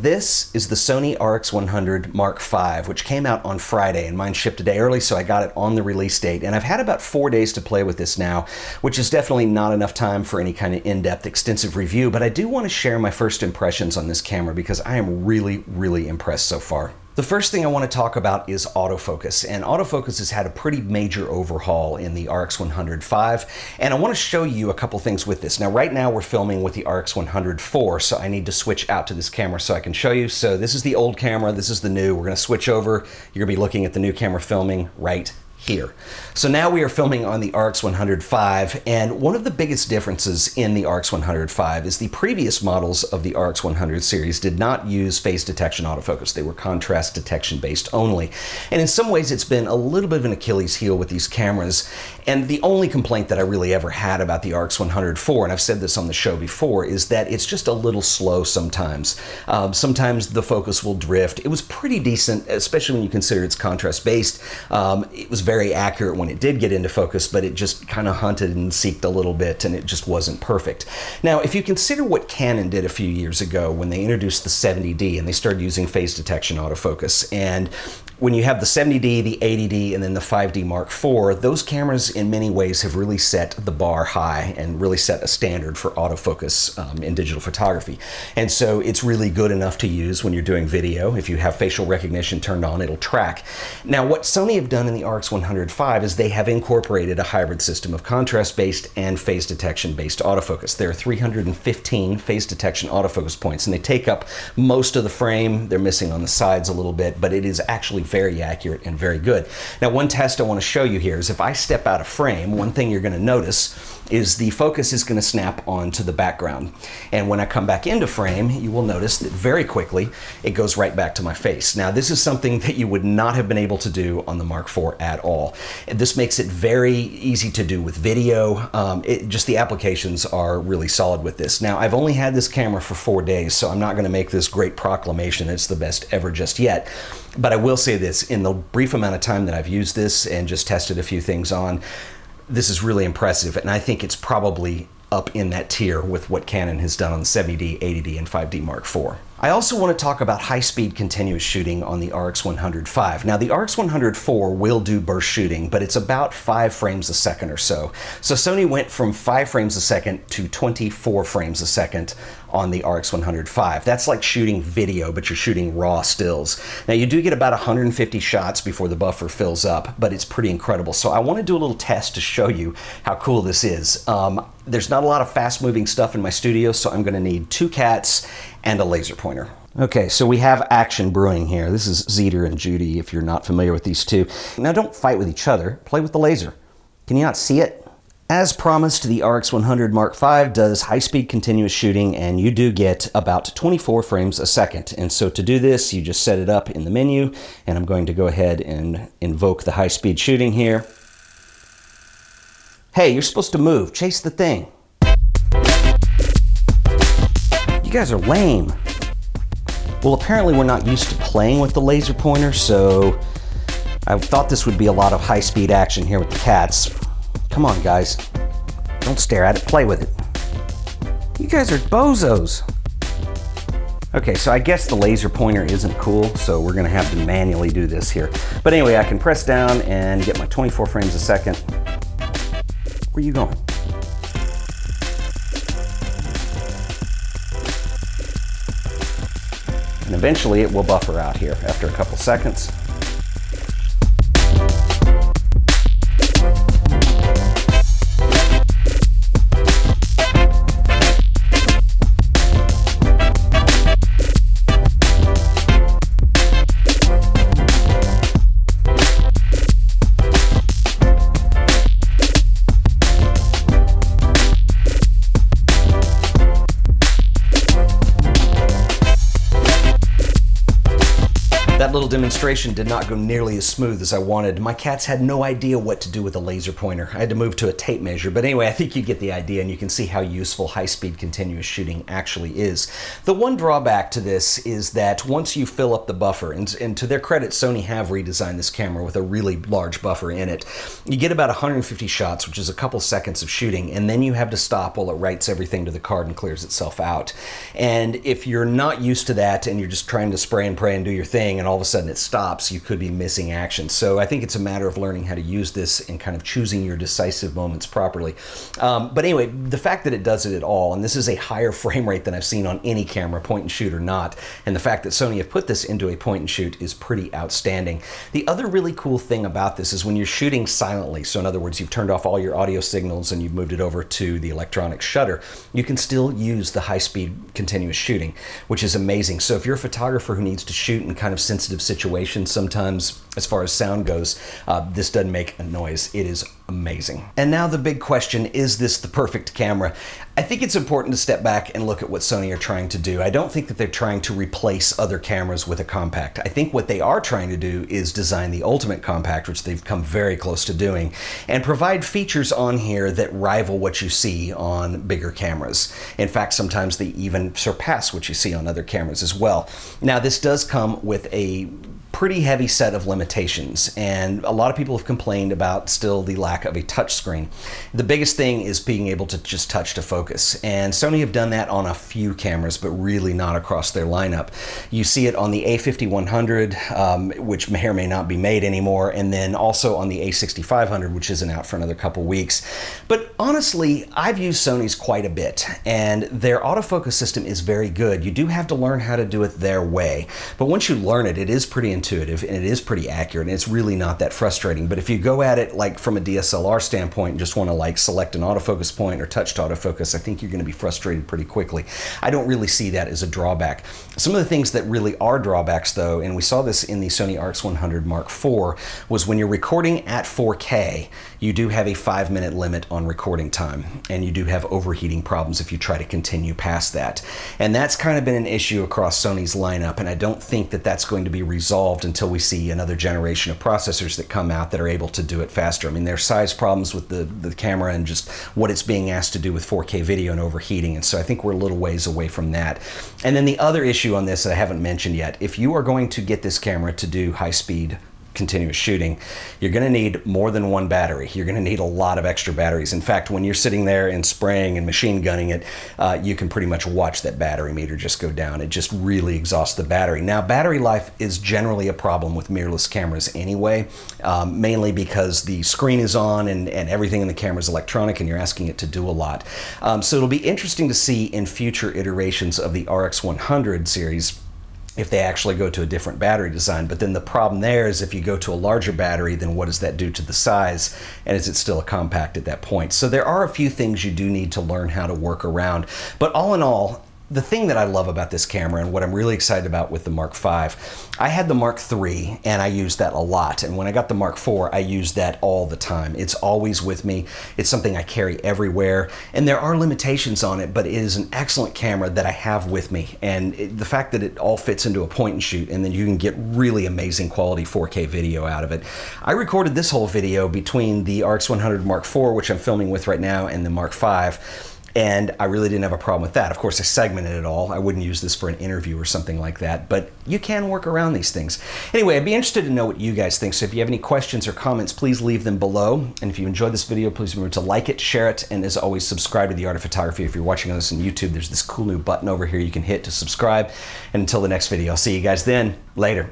This is the Sony RX100 Mark V, which came out on Friday, and mine shipped a day early, so I got it on the release date. And I've had about four days to play with this now, which is definitely not enough time for any kind of in depth, extensive review. But I do want to share my first impressions on this camera because I am really, really impressed so far. The first thing I want to talk about is autofocus, and autofocus has had a pretty major overhaul in the RX100 V, and I want to show you a couple things with this. Now, right now we're filming with the RX100 IV, so I need to switch out to this camera so I can show you. So this is the old camera, this is the new. We're going to switch over. You're going to be looking at the new camera filming right here. So now we are filming on the RX 105, and one of the biggest differences in the RX 105 is the previous models of the RX 100 series did not use phase detection autofocus. They were contrast detection based only. And in some ways, it's been a little bit of an Achilles heel with these cameras. And the only complaint that I really ever had about the RX 104, and I've said this on the show before, is that it's just a little slow sometimes. Um, sometimes the focus will drift. It was pretty decent, especially when you consider it's contrast based. Um, it was very accurate when it did get into focus, but it just kind of hunted and seeked a little bit and it just wasn't perfect. Now, if you consider what Canon did a few years ago when they introduced the 70D and they started using phase detection autofocus, and when you have the 70D, the 80D, and then the 5D Mark IV, those cameras in many ways have really set the bar high and really set a standard for autofocus um, in digital photography. And so it's really good enough to use when you're doing video. If you have facial recognition turned on, it'll track. Now, what Sony have done in the RX100 V is they have incorporated a hybrid system of contrast based and phase detection based autofocus. There are 315 phase detection autofocus points, and they take up most of the frame. They're missing on the sides a little bit, but it is actually very accurate and very good. Now, one test I want to show you here is if I step out of frame, one thing you're going to notice is the focus is going to snap onto the background. And when I come back into frame, you will notice that very quickly it goes right back to my face. Now, this is something that you would not have been able to do on the Mark IV at all. This makes it very easy to do with video. Um, it, just the applications are really solid with this. Now, I've only had this camera for four days, so I'm not going to make this great proclamation it's the best ever just yet. But I will say this in the brief amount of time that I've used this and just tested a few things on, this is really impressive. And I think it's probably up in that tier with what Canon has done on the 70D, 80D, and 5D Mark IV. I also want to talk about high speed continuous shooting on the RX 105. Now, the RX 104 will do burst shooting, but it's about five frames a second or so. So, Sony went from five frames a second to 24 frames a second on the RX 105. That's like shooting video, but you're shooting raw stills. Now, you do get about 150 shots before the buffer fills up, but it's pretty incredible. So, I want to do a little test to show you how cool this is. Um, there's not a lot of fast moving stuff in my studio, so I'm going to need two cats and a laser pointer. Okay, so we have action brewing here. This is Zeter and Judy, if you're not familiar with these two. Now, don't fight with each other, play with the laser. Can you not see it? As promised, the RX 100 Mark V does high speed continuous shooting, and you do get about 24 frames a second. And so, to do this, you just set it up in the menu, and I'm going to go ahead and invoke the high speed shooting here. Hey, you're supposed to move, chase the thing. You guys are lame. Well, apparently we're not used to playing with the laser pointer, so I thought this would be a lot of high speed action here with the cats. Come on, guys. Don't stare at it, play with it. You guys are bozos. Okay, so I guess the laser pointer isn't cool, so we're gonna have to manually do this here. But anyway, I can press down and get my 24 frames a second. Where are you going? And eventually it will buffer out here after a couple seconds. Demonstration did not go nearly as smooth as I wanted. My cats had no idea what to do with a laser pointer. I had to move to a tape measure, but anyway, I think you get the idea and you can see how useful high speed continuous shooting actually is. The one drawback to this is that once you fill up the buffer, and, and to their credit, Sony have redesigned this camera with a really large buffer in it, you get about 150 shots, which is a couple seconds of shooting, and then you have to stop while it writes everything to the card and clears itself out. And if you're not used to that and you're just trying to spray and pray and do your thing, and all of a sudden it stops, you could be missing action. So I think it's a matter of learning how to use this and kind of choosing your decisive moments properly. Um, but anyway, the fact that it does it at all, and this is a higher frame rate than I've seen on any camera, point and shoot or not, and the fact that Sony have put this into a point and shoot is pretty outstanding. The other really cool thing about this is when you're shooting silently, so in other words, you've turned off all your audio signals and you've moved it over to the electronic shutter, you can still use the high speed continuous shooting, which is amazing. So if you're a photographer who needs to shoot in kind of sensitive sometimes as far as sound goes, uh, this doesn't make a noise. It is amazing. And now the big question is this the perfect camera? I think it's important to step back and look at what Sony are trying to do. I don't think that they're trying to replace other cameras with a compact. I think what they are trying to do is design the ultimate compact, which they've come very close to doing, and provide features on here that rival what you see on bigger cameras. In fact, sometimes they even surpass what you see on other cameras as well. Now, this does come with a pretty heavy set of limitations, and a lot of people have complained about still the lack of a touchscreen. The biggest thing is being able to just touch to focus, and Sony have done that on a few cameras, but really not across their lineup. You see it on the A5100, um, which may or may not be made anymore, and then also on the A6500, which isn't out for another couple weeks. But honestly, I've used Sony's quite a bit, and their autofocus system is very good. You do have to learn how to do it their way, but once you learn it, it is pretty intuitive and it is pretty accurate and it's really not that frustrating. But if you go at it like from a DSLR standpoint and just want to like select an autofocus point or touch to autofocus, I think you're going to be frustrated pretty quickly. I don't really see that as a drawback. Some of the things that really are drawbacks though, and we saw this in the Sony RX100 Mark IV, was when you're recording at 4K, you do have a five minute limit on recording time and you do have overheating problems if you try to continue past that. And that's kind of been an issue across Sony's lineup and I don't think that that's going to be resolved until we see another generation of processors that come out that are able to do it faster. I mean, there's size problems with the, the camera and just what it's being asked to do with 4K video and overheating. And so I think we're a little ways away from that. And then the other issue on this that I haven't mentioned yet if you are going to get this camera to do high speed continuous shooting, you're going to need more than one battery. You're going to need a lot of extra batteries. In fact, when you're sitting there and spraying and machine gunning it, uh, you can pretty much watch that battery meter just go down. It just really exhausts the battery. Now, battery life is generally a problem with mirrorless cameras anyway, um, mainly because the screen is on and, and everything in the camera is electronic and you're asking it to do a lot. Um, so it'll be interesting to see in future iterations of the RX 100 series if they actually go to a different battery design. But then the problem there is if you go to a larger battery, then what does that do to the size? And is it still a compact at that point? So there are a few things you do need to learn how to work around. But all in all, the thing that I love about this camera and what I'm really excited about with the Mark V, I had the Mark III and I used that a lot. And when I got the Mark IV, I used that all the time. It's always with me. It's something I carry everywhere. And there are limitations on it, but it is an excellent camera that I have with me. And it, the fact that it all fits into a point and shoot and then you can get really amazing quality 4K video out of it. I recorded this whole video between the RX100 Mark IV, which I'm filming with right now, and the Mark V and I really didn't have a problem with that. Of course, I segmented it all. I wouldn't use this for an interview or something like that, but you can work around these things. Anyway, I'd be interested to know what you guys think. So if you have any questions or comments, please leave them below. And if you enjoyed this video, please remember to like it, share it, and as always, subscribe to The Art of Photography. If you're watching this on YouTube, there's this cool new button over here you can hit to subscribe. And until the next video, I'll see you guys then. Later.